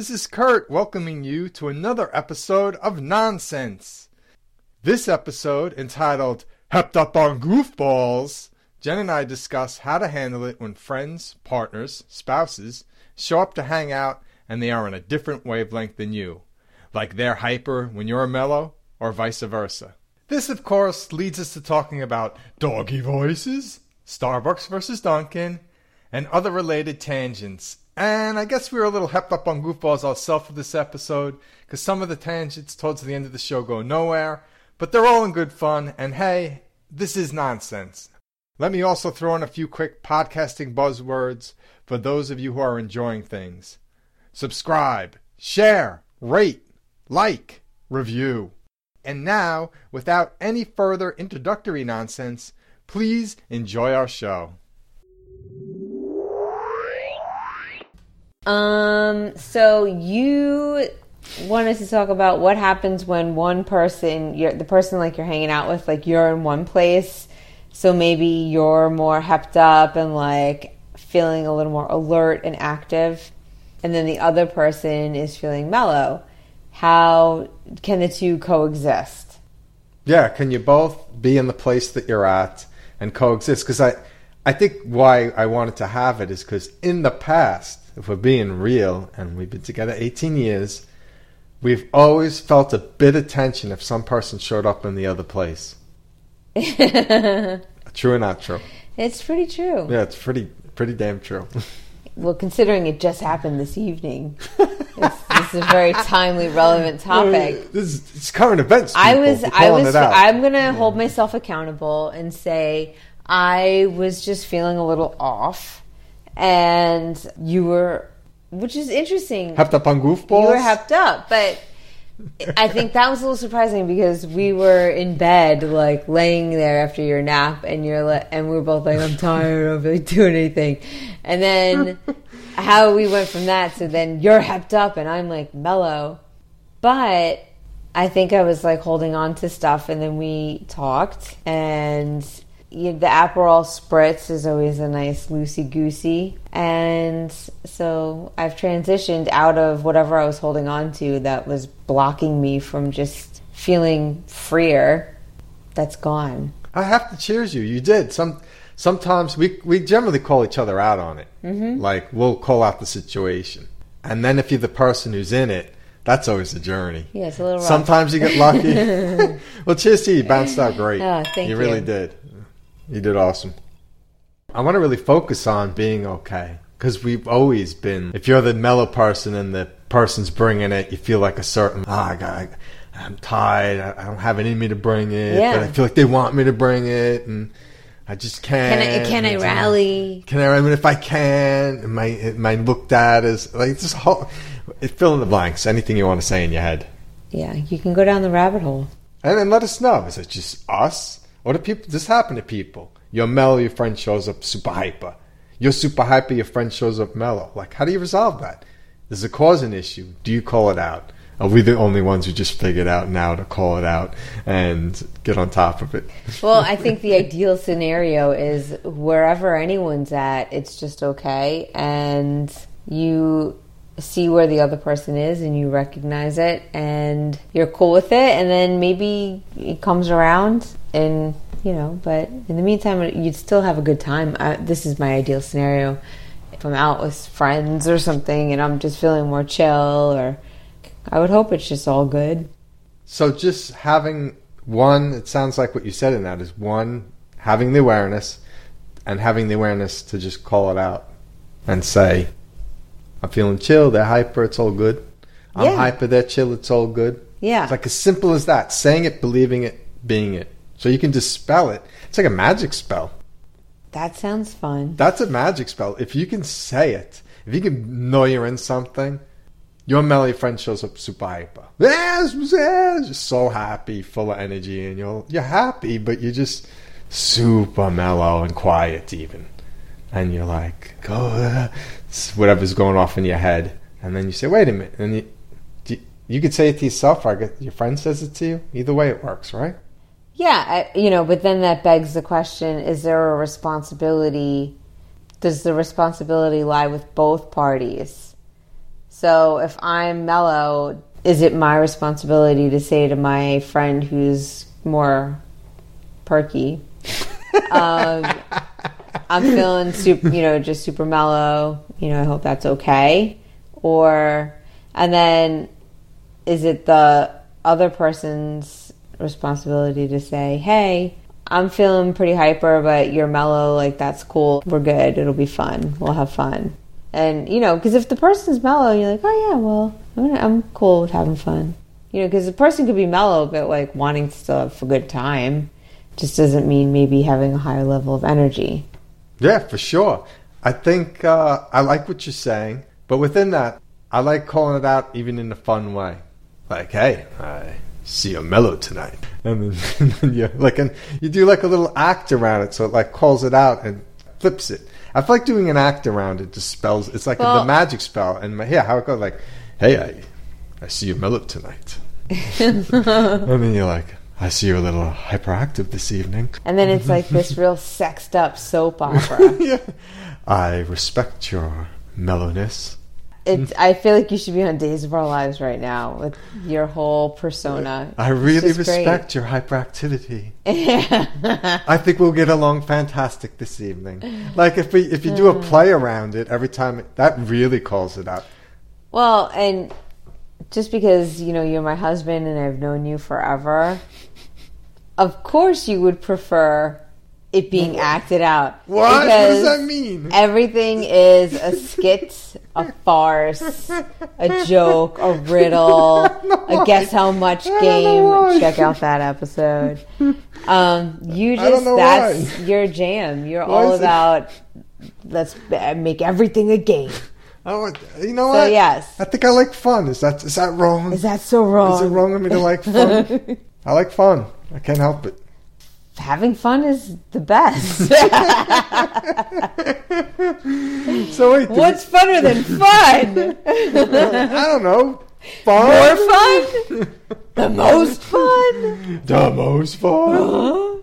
This is Kurt welcoming you to another episode of Nonsense. This episode, entitled Hepped Up on Goofballs, Jen and I discuss how to handle it when friends, partners, spouses show up to hang out and they are on a different wavelength than you. Like they're hyper when you're mellow, or vice versa. This, of course, leads us to talking about doggy voices, Starbucks versus Dunkin', and other related tangents and I guess we were a little hepped up on goofballs ourselves for this episode because some of the tangents towards the end of the show go nowhere, but they're all in good fun. And hey, this is nonsense. Let me also throw in a few quick podcasting buzzwords for those of you who are enjoying things. Subscribe, share, rate, like, review. And now, without any further introductory nonsense, please enjoy our show. Um, so you wanted to talk about what happens when one person, you're the person like you're hanging out with, like you're in one place, so maybe you're more hepped up and like feeling a little more alert and active, and then the other person is feeling mellow. How can the two coexist? Yeah, can you both be in the place that you're at and coexist? Because I, I think why I wanted to have it is because in the past if we're being real, and we've been together 18 years, we've always felt a bit of tension if some person showed up in the other place. true or not true? It's pretty true. Yeah, it's pretty pretty damn true. well, considering it just happened this evening, this is a very timely, relevant topic. This is it's current events. People. I was, I was, I'm going to hold myself accountable and say I was just feeling a little off and you were, which is interesting. Hepped up on goofballs. You were hepped up, but I think that was a little surprising because we were in bed, like laying there after your nap, and you're like, and we were both like, "I'm tired of like, doing anything," and then how we went from that to then you're hepped up and I'm like mellow, but I think I was like holding on to stuff, and then we talked, and you, the Aperol spritz is always a nice loosey goosey. And so I've transitioned out of whatever I was holding on to that was blocking me from just feeling freer. That's gone. I have to cheers you. You did. Some sometimes we we generally call each other out on it. Mm-hmm. Like we'll call out the situation, and then if you're the person who's in it, that's always a journey. Yeah, it's a little. Rough. Sometimes you get lucky. well, cheers to you. Bounced out great. Oh, thank you. You really did. You did awesome. I want to really focus on being okay because we've always been. If you're the mellow person and the person's bringing it, you feel like a certain. Ah, oh, I got. I'm tired. I don't have it in me to bring it, yeah. but I feel like they want me to bring it, and I just can't. Can I, can I rally? Can I? I mean, if I can, am I, am I looked at as like this whole? Fill in the blanks. Anything you want to say in your head. Yeah, you can go down the rabbit hole. And then let us know. Is it just us? Or do people this happen to people? You're mellow, your friend shows up super hyper. You're super hyper, your friend shows up mellow. Like, how do you resolve that? Does it cause an issue? Do you call it out? Are we the only ones who just figured out now to call it out and get on top of it? well, I think the ideal scenario is wherever anyone's at, it's just okay. And you see where the other person is and you recognize it and you're cool with it. And then maybe it comes around and you know but in the meantime you'd still have a good time. I, this is my ideal scenario. If i'm out with friends or something and i'm just feeling more chill or i would hope it's just all good. So just having one it sounds like what you said in that is one having the awareness and having the awareness to just call it out and say i'm feeling chill they're hyper it's all good i'm yeah. hyper they're chill it's all good yeah it's like as simple as that saying it believing it being it so you can dispel it. It's like a magic spell. That sounds fun. That's a magic spell. If you can say it, if you can know you're in something, your melody friend shows up super hyper. Yes, yes, just so happy, full of energy, and you're you're happy, but you're just super mellow and quiet even. And you're like, go, uh, whatever's going off in your head, and then you say, wait a minute, and you, you, you could say it to yourself, or your friend says it to you. Either way, it works, right? Yeah, I, you know, but then that begs the question is there a responsibility? Does the responsibility lie with both parties? So if I'm mellow, is it my responsibility to say to my friend who's more perky, um, I'm feeling super, you know, just super mellow. You know, I hope that's okay. Or, and then is it the other person's responsibility to say, hey, I'm feeling pretty hyper, but you're mellow, like that's cool. We're good. It'll be fun. We'll have fun. And, you know, because if the person's mellow, you're like, oh, yeah, well, I'm, I'm cool with having fun. You know, because the person could be mellow, but like wanting to still have a good time just doesn't mean maybe having a higher level of energy. Yeah, for sure. I think uh, I like what you're saying, but within that, I like calling it out even in a fun way. Like, hey, I see you're mellow tonight, and then, and you like, and you do like a little act around it, so it like calls it out and flips it. I feel like doing an act around it just spells. It's like Well- the magic spell, and my, yeah, how it goes like, hey, I, I see you mellow tonight, and then you're like, I see you're a little hyperactive this evening. And then it's like this real sexed up soap opera. yeah. I respect your mellowness. It's, I feel like you should be on Days of Our Lives right now with your whole persona. I really just great. respect your hyperactivity. I think we'll get along fantastic this evening. Like if we if you do a hmm. play around it every time, that really calls it out. Well, and just because, you know, you're my husband and I've known you forever, of course you would prefer it being acted out. What? What does that mean? Everything is a skit, a farce, a joke, a riddle, a guess how much I don't know game. Check out that episode. Um, you just that's why. your jam. You're Why all is it- about let's make everything a game. Oh, you know So what? yes. I think I like fun. Is that is that wrong? Is that so wrong? Is it wrong of me to like fun? I like fun. I can't help it. Having fun is the best. So wait, do we- What's funner than fun? I don't know. Fun. More fun? The most fun? The most fun.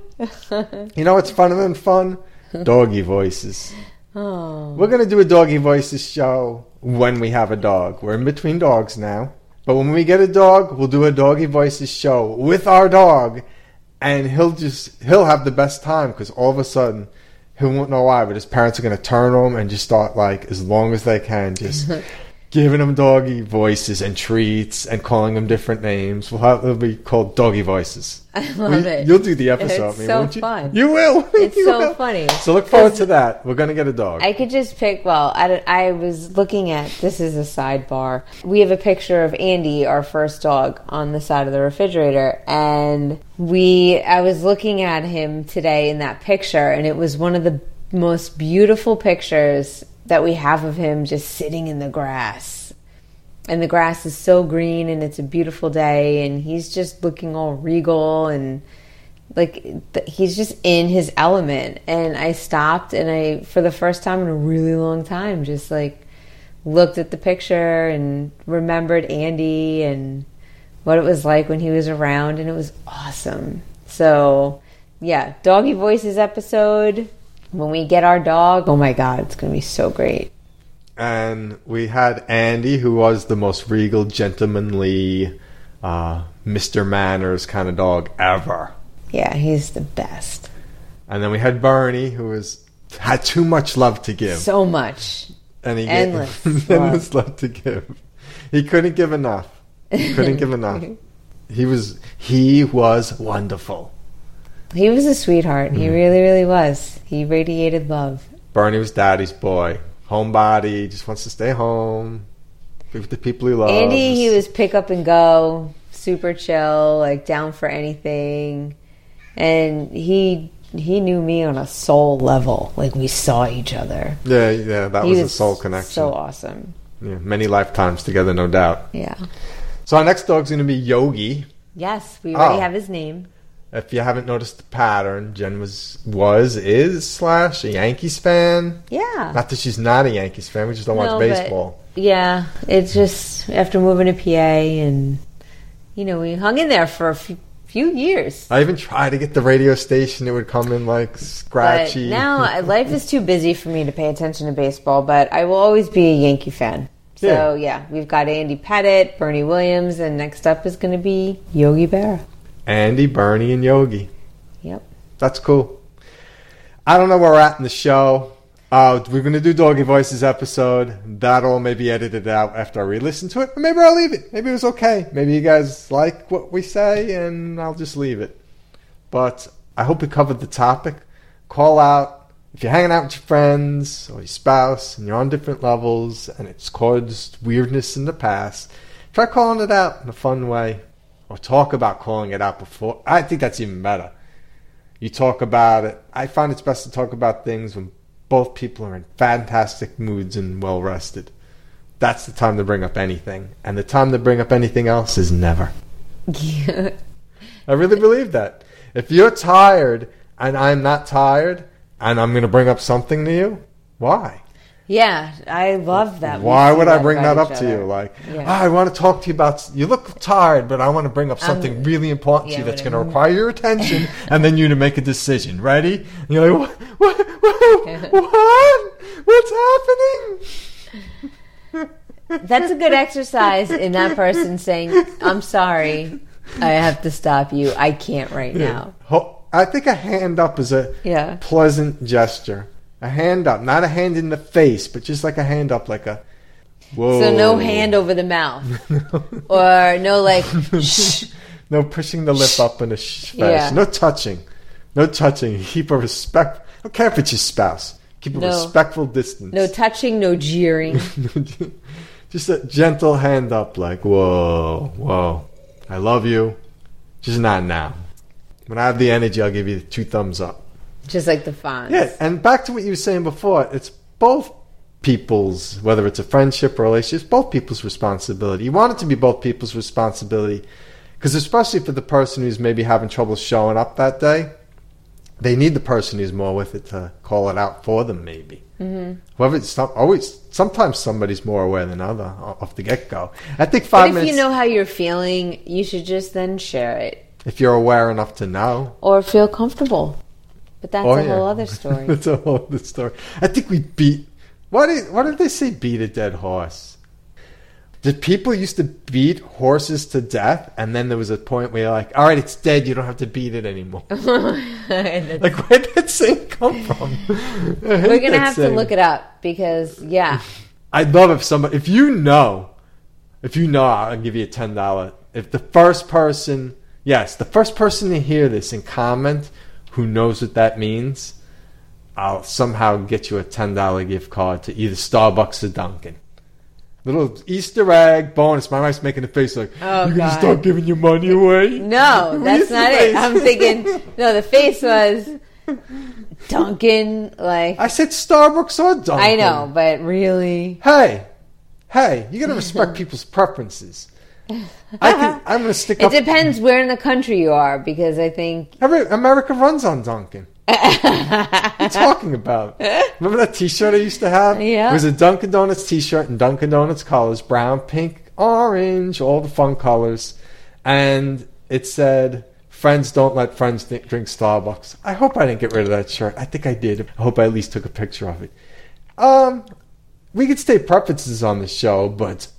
You know what's funner than fun? Doggy voices. Oh. We're gonna do a doggy voices show when we have a dog. We're in between dogs now, but when we get a dog, we'll do a doggy voices show with our dog, and he'll just he'll have the best time because all of a sudden he won't know why, but his parents are gonna turn on him and just start like as long as they can just. Giving them doggy voices and treats and calling them different names. We'll have, it'll be called Doggy Voices. I love you- it. You'll do the episode, It's me, so won't you? fun. You will. It's You so will. funny. So look forward to that. We're gonna get a dog. I could just pick. Well, I, I was looking at this is a sidebar. We have a picture of Andy, our first dog, on the side of the refrigerator, and we. I was looking at him today in that picture, and it was one of the most beautiful pictures that we have of him just sitting in the grass. And the grass is so green, and it's a beautiful day, and he's just looking all regal and like he's just in his element and i stopped and i for the first time in a really long time just like looked at the picture and remembered andy and what it was like when he was around and it was awesome so yeah doggy voices episode when we get our dog oh my god it's gonna be so great and we had Andy, who was the most regal, gentlemanly, uh, Mr. Manners kind of dog ever. yeah he's the best And then we had Bernie, who was had too much love to give, so much and he endless gave love. endless love to give. He couldn't give enough. He couldn't give enough. He was he was wonderful. He was a sweetheart he mm-hmm. really really was he radiated love Bernie was daddy's boy, homebody, just wants to stay home, be with the people he loves. Andy, he was pick up and go, super chill, like down for anything, and he he knew me on a soul level, like we saw each other. Yeah, yeah, that he was a soul connection. So awesome, Yeah, many lifetimes together, no doubt. yeah. So our next dog's going to be Yogi. Yes, we already Oh. have his name. If you haven't noticed the pattern, Jen was was is slash a Yankees fan. Yeah, Not that she's not a Yankees fan. We just don't No, watch but- baseball. yeah. It's just after moving to PA, and you know, we hung in there for a few, few years. I even tried to get the radio station. It would come in like But scratchy. now uh, life is too busy for me to pay attention to baseball. But I will always be a Yankee fan. So yeah, we've got Andy Pettitte, Bernie Williams, and next up is going to be Yogi Berra. Andy, Bernie, and Yogi. Yep. That's cool. I don't know where we're at in the show. Uh, we're going to do Doggy Voices episode. That'll maybe edited out after I re-listen to it. Or maybe I'll leave it. Maybe it was okay. Maybe you guys like what we say, and I'll just leave it. But I hope we covered the topic. Call out if you're hanging out with your friends or your spouse, and you're on different levels, and it's caused weirdness in the past. Try calling it out in a fun way, or talk about calling it out before. I think that's even better. You talk about it. I find it's best to talk about things when both people are in fantastic moods and well rested. That's the time to bring up anything. And the time to bring up anything else is never. Yeah. I really believe that. If you're tired and I'm not tired and I'm going to bring up something to you, why? Yeah, I love that. Why would I bring that up to you? Like, Yeah. "Ah, I want to talk to you about. You look tired, but I want to bring up something really important to you that's going to require your attention, and then you to make a decision. Ready? And you're like, what? What? What? what? What's happening? That's a good exercise in that person saying, "I'm sorry, I have to stop you. I can't right now." I think a hand up is a Yeah. pleasant gesture. A hand up, not a hand in the face, but just like a hand up, like a. Whoa. So no hand over the mouth, or no like. No pushing the lip up in a sh- fashion. Yeah. No touching. No touching. Keep a respect. I don't care if it's your spouse. Keep a No. respectful distance. no touching, no jeering. Just a gentle hand up, like, whoa, whoa. I love you. Just not now. When I have the energy, I'll give you two thumbs up. Just like the Fonz. Yeah, and back to what you were saying before, it's both people's, whether it's a friendship or relationship, it's both people's responsibility. You want it to be both people's responsibility, because especially for the person who's maybe having trouble showing up that day, they need the person who's more with it to call it out for them. Maybe. Mm-hmm. Whoever, it's some, always, sometimes somebody's more aware than other off the get go. I think But five if minutes. you know how you're feeling, you should just then share it if you're aware enough to know. or feel comfortable. But that's Oh, a yeah. whole other story. That's a whole other story. I think we beat. Why did, what did they say? Beat a dead horse. Did people used to beat horses to death, and then there was a point where you're like, "All right, it's dead. You don't have to beat it anymore." like, where did that saying come from? We're gonna have to look it up because yeah, I'd love if somebody, if you know, if you know, I'll give you a ten dollar. If the first person, yes, the first person to hear this and comment who knows what that means, I'll somehow get you a ten dollar gift card to either Starbucks or Dunkin'. Little Easter egg bonus. My wife's making a face like, Oh, "You're gonna start giving your money away." no, that's not it. I'm thinking no. The face was Dunkin'. Like I said Starbucks or Dunkin'. I know, but really, Hey, hey, you gotta respect people's preferences. I can, I'm gonna stick it up. depends where in the country you are because I think Every, America runs on Dunkin'. what are you talking about? Remember that T-shirt I used to have? Yeah. It was a Dunkin' Donuts T-shirt and Dunkin' Donuts colors: brown, pink, orange, all the fun colors, and it said. Friends don't let friends th- drink Starbucks. I hope I didn't get rid of that shirt. I think I did. I hope I at least took a picture of it. Um, we could state preferences on the show, but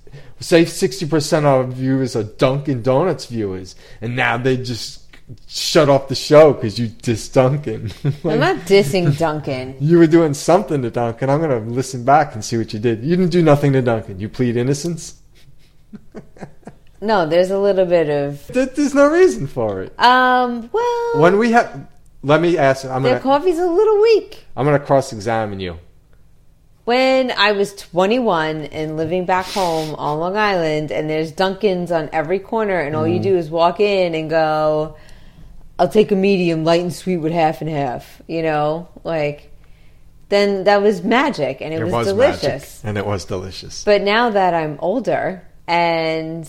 say 60% of our viewers are Dunkin' Donuts viewers, and now they just shut off the show because you diss Dunkin'. I'm not dissing Dunkin'. you were doing something to Dunkin'. I'm going to listen back and see what you did. You didn't do nothing to Dunkin'. You plead innocence? No, there's a little bit of There- There's no reason for it. um. Well, When we have, let me ask. I'm their gonna, coffee's a little weak. I'm gonna cross-examine you. When I was 21 and living back home on Long Island, and there's Dunkin's on every corner, and all Mm-hmm. you do is walk in and go, I'll take a medium, light and sweet with half and half, you know? Like, then that was magic and it, was, delicious. magic, and it was delicious. But now that I'm older and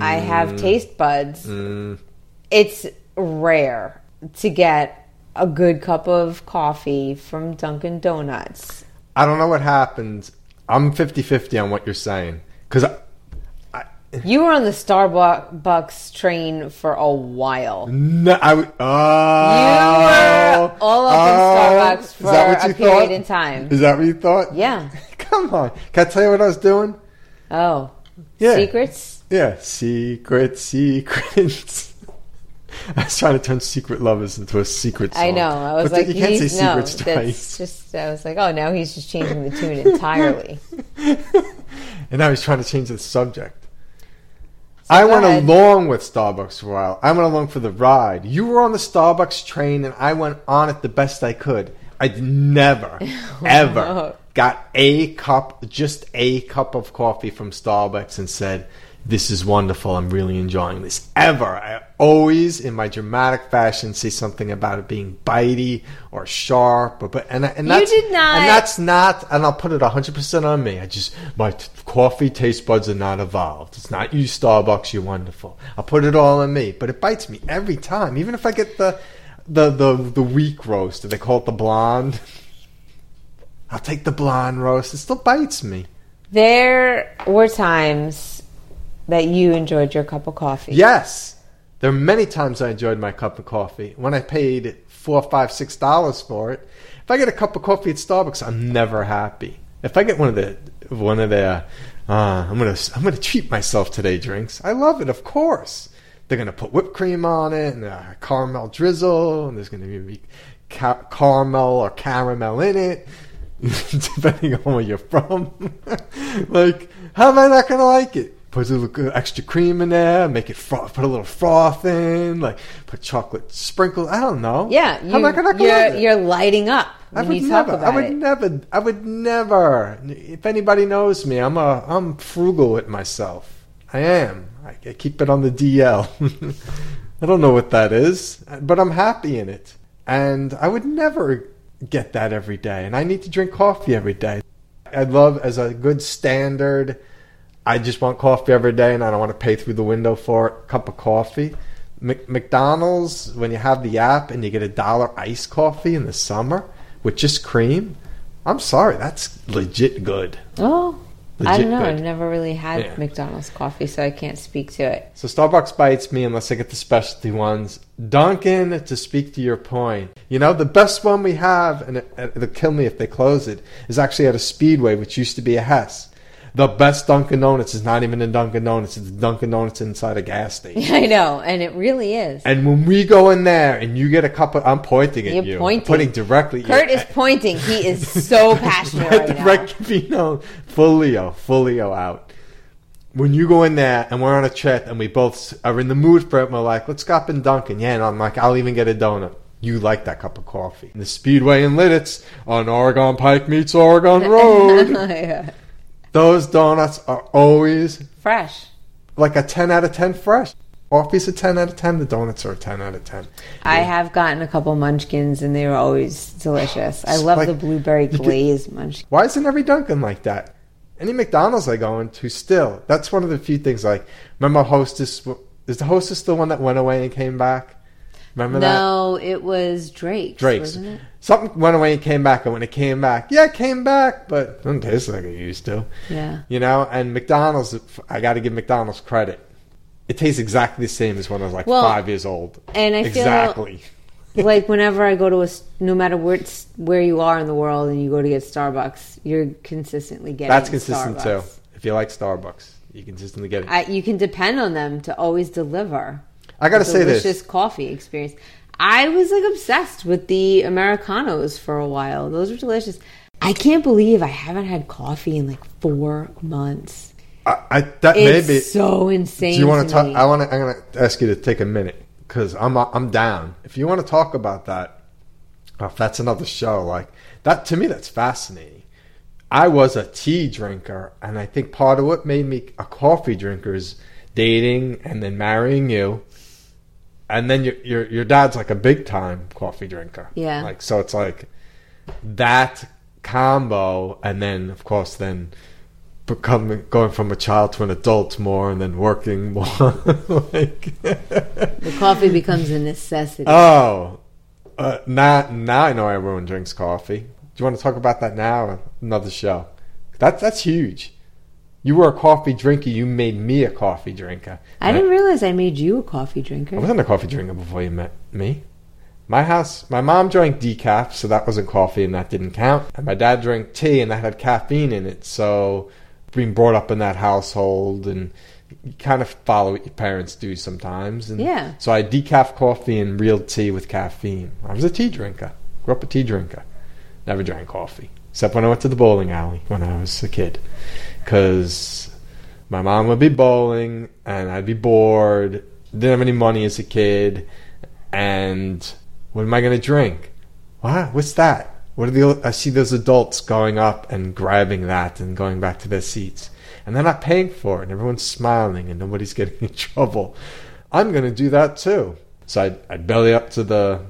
I have taste buds, Mm, it's rare to get a good cup of coffee from Dunkin' Donuts. I don't know what happened. I'm 50-50 on what you're saying because You were on the Starbucks train for a while. no, I w- oh, You were all up in oh. Starbucks for a period thought? in time. Is that what you thought? Yeah. Come on. Can I tell you what I was doing? Oh, Yeah. secrets. Yeah, secret, secrets. I was trying to turn Secret Lovers into a secret song. I know. I was But like, you can't say he's- no, twice. just. I was like, oh, now he's just changing the tune entirely. And now he's trying to change the subject. So I went ahead. along with Starbucks for a while. I went along for the ride. You were on the Starbucks train, and I went on it the best I could. I'd never, oh, ever got a cup, just a cup of coffee from Starbucks and said, This is wonderful. I'm really enjoying this. Ever. I always, in my dramatic fashion, say something about it being bitey or sharp. Or, but and, and You that's, did not- And that's not, and I'll put it 100% on me. I just, my t- coffee taste buds are not evolved. It's not you, Starbucks. You're wonderful. I'll put it all on me. But it bites me every time. Even if I get the, the, the, the weak roast, do they call it the blonde. I'll take the blonde roast. It still bites me. There were times that you enjoyed your cup of coffee. Yes. There are many times I enjoyed my cup of coffee. When I paid four, five, six dollars for it. If I get a cup of coffee at Starbucks, I'm never happy. If I get one of the one of the uh, I'm gonna I'm gonna treat myself today drinks. I love it, of course. They're gonna put whipped cream on it and uh, caramel drizzle, and there's gonna be ca- caramel or caramel in it, depending on where you're from. like, how am I not gonna like it? Put a little uh, extra cream in there, make it fro- put a little froth in, like put chocolate sprinkles. I don't know. Yeah, how am I you, gonna you're, lighting up I would you talk never. I would it. never. I would never. If anybody knows me, I'm a. I'm frugal with myself. I am. I, I keep it on the DL. I don't know what that is, but I'm happy in it. And I would never get that every day. And I need to drink coffee every day. I love as a good standard. I just want coffee every day, and I don't want to pay through the window for a cup of coffee. Mc- McDonald's, when you have the app and you get a dollar iced coffee in the summer with just cream, I'm sorry, that's legit good. Oh, I don't know. good. I've never really had Yeah. McDonald's coffee, so I can't speak to it. So Starbucks bites me unless I get the specialty ones. Dunkin', to speak to your point, you know the best one we have, and it, it'll kill me if they close it, is actually at a Speedway, which used to be a Hess. The best Dunkin' Donuts is not even a Dunkin' Donuts; it's a Dunkin' Donuts inside a gas station. I know, and it really is. And when we go in there and you get a cup of, I'm pointing at You're you, I'm pointing. pointing directly. Kurt at is pointing. He is so passionate right the now. be known. Fulio, Fulio out. When you go in there and we're on a chat and we both are in the mood for it, and we're like, let's stop in Dunkin'. Yeah, and I'm like, I'll even get a donut. You like that cup of coffee. The Speedway in Lititz on Oregon Pike meets Oregon Road. Yeah. Those donuts are always Fresh. like a 10 out of 10 fresh. Coffee's a 10 out of 10. The donuts are a 10 out of 10. I have gotten a couple munchkins, and they were always delicious. I love Like, the blueberry you could- munchkin. Why isn't every Dunkin' like that? Any McDonald's I go into, still. That's one of the few things. Like, remember Hostess? Is the Hostess the one that went away and came back? Remember that? No, it was Drake's. Drake's. wasn't it? Something went away and came back, and when it came back, yeah, it came back, but it doesn't taste like it used to. Yeah. You know, and McDonald's, I got to give McDonald's credit. It tastes exactly the same as when I was like Well, five years old. and I feel- exactly. like whenever I go to a, no matter where it's, where you are in the world, and you go to get Starbucks, you're consistently getting. That's consistent Starbucks. too. If you like Starbucks, you consistently get it. I, you can depend on them to always deliver. I got to say this. delicious coffee experience. I was like obsessed with the Americanos for a while. Those were delicious. I can't believe I haven't had coffee in like four months. I, I that It's maybe. so insane. Do you want to talk? I want to. I'm going to ask you to take a minute because I'm I'm down. If you want to talk about that, if that's another show, like that to me, that's fascinating. I was a tea drinker, and I think part of what made me a coffee drinker is dating and then marrying you, and then your your your dad's like a big time coffee drinker. Yeah. Like so, it's like that combo, and then of course then becoming going from a child to an adult more, and then working more. like, the coffee becomes a necessity. oh, uh, now now I know everyone drinks coffee. Do you want to talk about that now? Or another show. That's that's huge. You were a coffee drinker. You made me a coffee drinker. I didn't realize I made you a coffee drinker. I wasn't a coffee drinker before you met me. My house, my mom drank decaf, so that wasn't coffee and that didn't count. And my dad drank tea and that had caffeine in it, so being brought up in that household and you kind of follow what your parents do sometimes. And Yeah. So I had decaf coffee and real tea with caffeine. I was a tea drinker. Grew up a tea drinker. Never drank coffee except when I went to the bowling alley when I was a kid, because my mom would be bowling and I'd be bored. Didn't have any money as a kid, and what am I going to drink? What? What's that? What are the? I see those adults going up and grabbing that and going back to their seats, and they're not paying for it. And everyone's smiling and nobody's getting in trouble. I'm going to do that too. So I'd, I'd belly up to the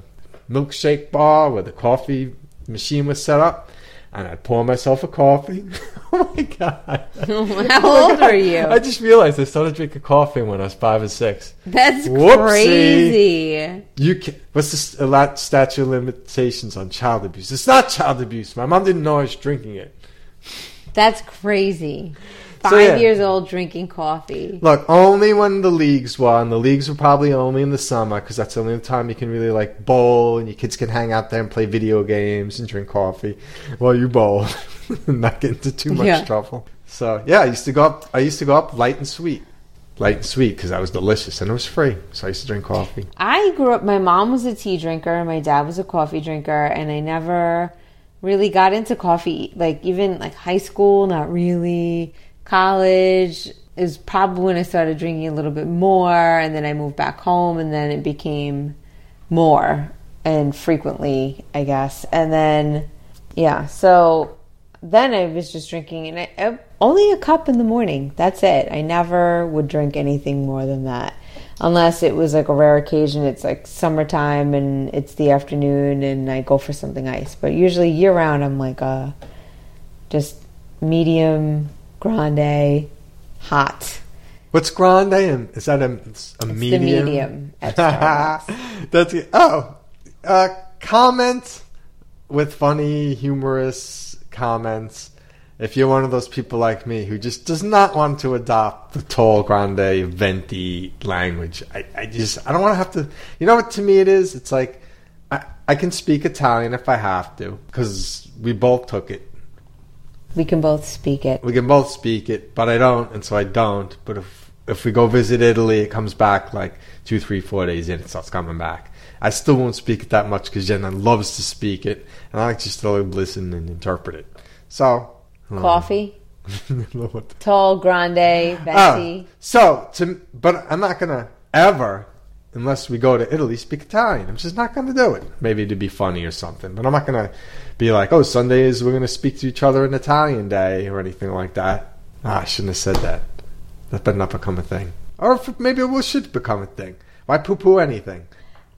milkshake bar where the coffee machine was set up, and I'd pour myself a coffee. oh my god! How oh old are you? I just realized I started drinking coffee when I was five or six. That's Whoopsie. crazy. You can, what's the lot statute of limitations on child abuse? It's not child abuse. My mom didn't know I was drinking it. That's crazy. Five So, yeah. years old drinking coffee. Look, only when the leagues were, won. The leagues were probably only in the summer because that's the only time you can really like bowl and your kids can hang out there and play video games and drink coffee while you bowl and not get into too much Yeah. trouble. So yeah, I used to go up. I used to go up light and sweet, light and sweet because that was delicious and it was free. So I used to drink coffee. I grew up, my mom was a tea drinker, and my dad was a coffee drinker, and I never really got into coffee. Like, even like high school, not really. College is probably when I started drinking a little bit more, and then I moved back home, and then it became more and frequently, I guess. And then, yeah, so then I was just drinking, and I, I, only a cup in the morning. That's it. I never would drink anything more than that, unless it was like a rare occasion. It's like summertime and it's the afternoon, and I go for something ice. But usually year round, I'm like a just medium, grande, hot. What's grande? And is that a, a It's the medium? medium at That's. Oh, uh, comment with funny, humorous comments. If you're one of those people like me who just does not want to adopt the tall, grande, venti language, I, I just I don't want to have to. You know what? To me, it is. It's like I, I can speak Italian if I have to because we both took it. We can both speak it. We can both speak it, but I don't, and so I don't. But if if we go visit Italy, it comes back like two, three, four days in. It starts coming back. I still won't speak it that much because Jenna loves to speak it, and I like just to listen and interpret it. So, Coffee, tall, grande, ah, Oh, venti. so to, but I'm not gonna ever, unless we go to Italy, speak Italian. I'm just not gonna do it. Maybe to be funny or something, but I'm not gonna be like, oh, Sundays we're gonna speak to each other in Italian day or anything like that. Ah, I shouldn't have said that. That better not become a thing. Or if, maybe it should become a thing. Why poo-poo anything?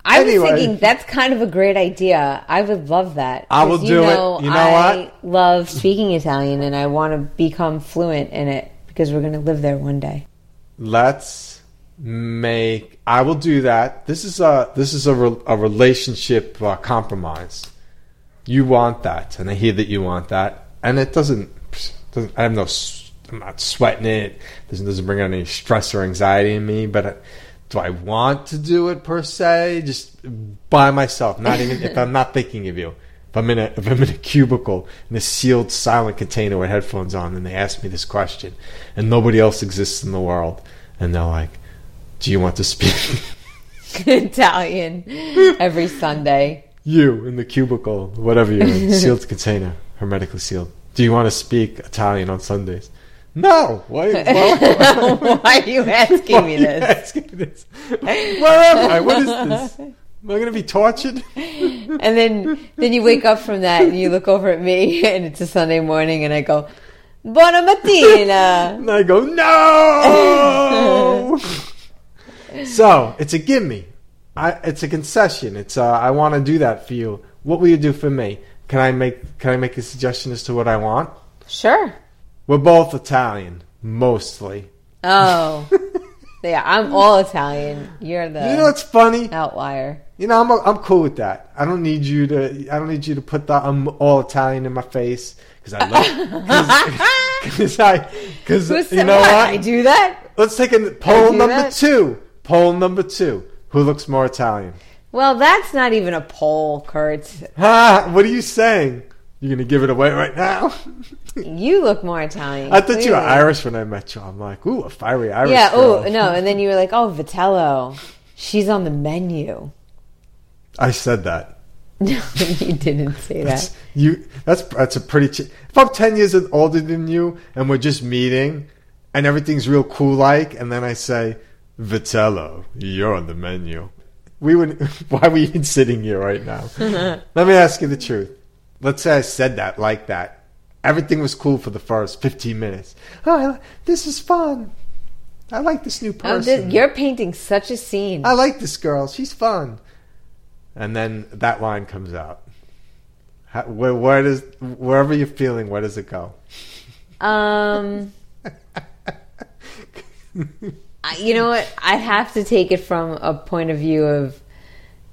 I was thinking that's kind of a great idea. I would love that. I will 'Cause do it. You know I what? love speaking Italian, and I want to become fluent in it because we're going to live there one day. Let's make. I will do that. This is a this is a, re, a relationship uh, compromise. You want that, and I hear that you want that, and it doesn't. doesn't I have no. I'm not sweating it. Doesn't doesn't bring any stress or anxiety in me. But uh, do I want to do it per se? Just by myself, not even if I'm not thinking of you. If I'm in a if I'm in a cubicle in a sealed, silent container with headphones on, and they ask me this question, and nobody else exists in the world, and they're like, "Do you want to speak?" Italian every Sunday. you in the cubicle, whatever you're in, sealed container, hermetically sealed. Do you want to speak Italian on Sundays? No. Why? why, Why are you asking why me are you this? asking this? Where am I? What is this? Am I going to be tortured? And then, then you wake up from that and you look over at me, and it's a Sunday morning, and I go, "Buona mattina." And I go, no. So it's a gimme. I, it's a concession. It's uh, I want to do that for you. What will you do for me? Can I make Can I make a suggestion as to what I want? Sure. We're both Italian, mostly. Oh, yeah. I'm all Italian. You're the You know what's funny? outlier. You know I'm I'm cool with that. I don't need you to I don't need you to put that I'm all Italian in my face because I love because I because you know what? what? I do that? Let's take a poll number that? two. Poll number two. Who looks more Italian? Well, that's not even a poll, Kurt. Ha! What are you saying? You're gonna give it away right now? You look more Italian. I thought you were. Irish when I met you. I'm like, ooh, a fiery Irish. Yeah. Oh no, and then you were like, "Oh, Vitello, she's on the menu." I said that. No, you didn't say that. That's, you. That's that's a pretty. Ch- if I'm ten years older than you and we're just meeting, and everything's real cool like, and then I say, Vitello, you're on the menu. We would. Why are we even sitting here right now? Let me ask you the truth. Let's say I said that like that. Everything was cool for the first 15 minutes. Oh, I, this is fun. I like this new Oh, person. this, you're painting such a scene. I like this girl. She's fun. And then that line comes out. How, where, where does wherever you're feeling, where does it go? Um, you know what? I'd have to take it from a point of view of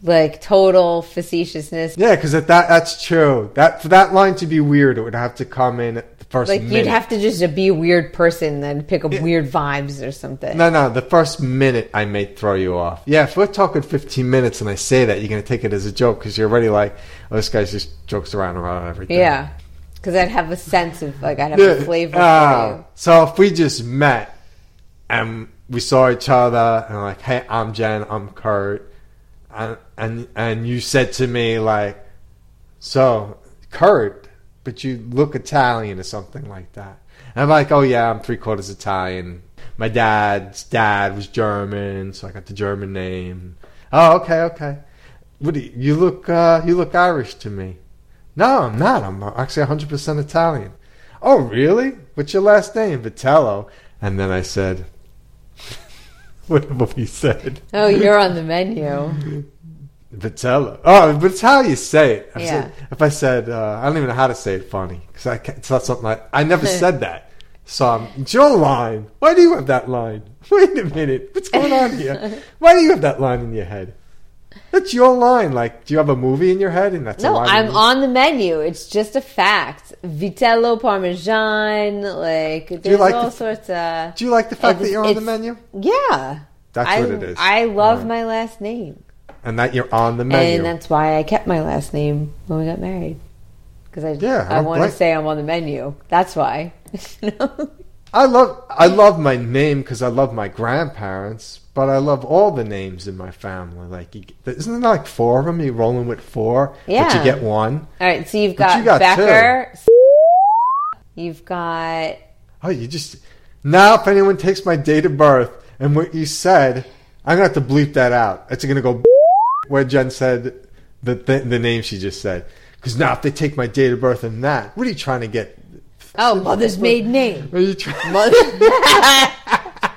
like total facetiousness. Yeah, because that that's true. That for that line to be weird, it would have to come in at the first Like minute. you'd have to just be a weird person, then pick up weird vibes or something. No, no, the first minute I may throw you off. Yeah, if we're talking 15 minutes and I say that, you're going to take it as a joke because you're already like, oh, this guy's just jokes around about everything. Yeah, because I'd have a sense of like I'd have Yeah. a flavor uh, for So if we just met and we saw each other and like, hey, I'm Jen, I'm Kurt, and and and you said to me like, so Kurt, but you look Italian or something like that. And I'm like, oh yeah, I'm three quarters Italian. My dad's dad was German, so I got the German name. Oh, okay, okay. What you, you look? Uh, you look Irish to me. No, I'm not. I'm actually 100% Italian. Oh, really? What's your last name? Vitello. And then I said, whatever we said. Oh, you're on the menu. Vitello. Oh, but it's how you say it. If I Yeah. said, if I said uh, I don't even know how to say it funny because I can't, it's not something I, I never said that. So um, it's your line. Why do you have that line? Wait a minute. What's going on here? Why do you have that line in your head? That's your line. Like, do you have a movie in your head? And that's No, I'm on the menu. It's just a fact. Vitello Parmesan, like there's like all the- sorts of. Do you like the fact that you're on the menu? Yeah, That's I, what it is. I love Right. my last name, And that you're on the menu. and that's why I kept my last name when we got married. Because I, Yeah, I I want to say I'm on the menu. That's why. I love I love my name because I love my grandparents, but I love all the names in my family. Like, you, isn't there like four of them? You're rolling with four, but you get one. All right, so you've got, you got Becker. You've got Oh, you just now. If anyone takes my date of birth and what you said, I'm gonna have to bleep that out. It's gonna go where Jen said the the, the name she just said. Because now, if they take my date of birth and that, what are you trying to get? Oh mother's maiden name. Are you trying? Mother.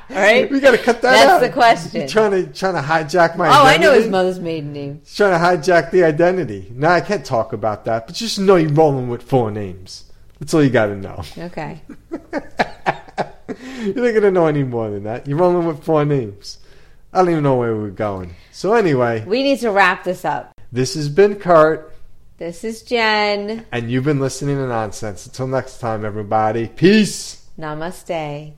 All right. We gotta cut that That's out. the question. You're trying to trying to hijack my. Oh, I know his mother's maiden name. He's trying to hijack the identity. Now I can't talk about that, but just know you're rolling with four names. That's all you got to know. Okay. You're not gonna know any more than that. You're rolling with four names. I don't even know where we're going. So anyway, We need to wrap this up. this has been Kurt, This is Jen. and you've been listening to nonsense. Until next time, everybody. Peace. Namaste.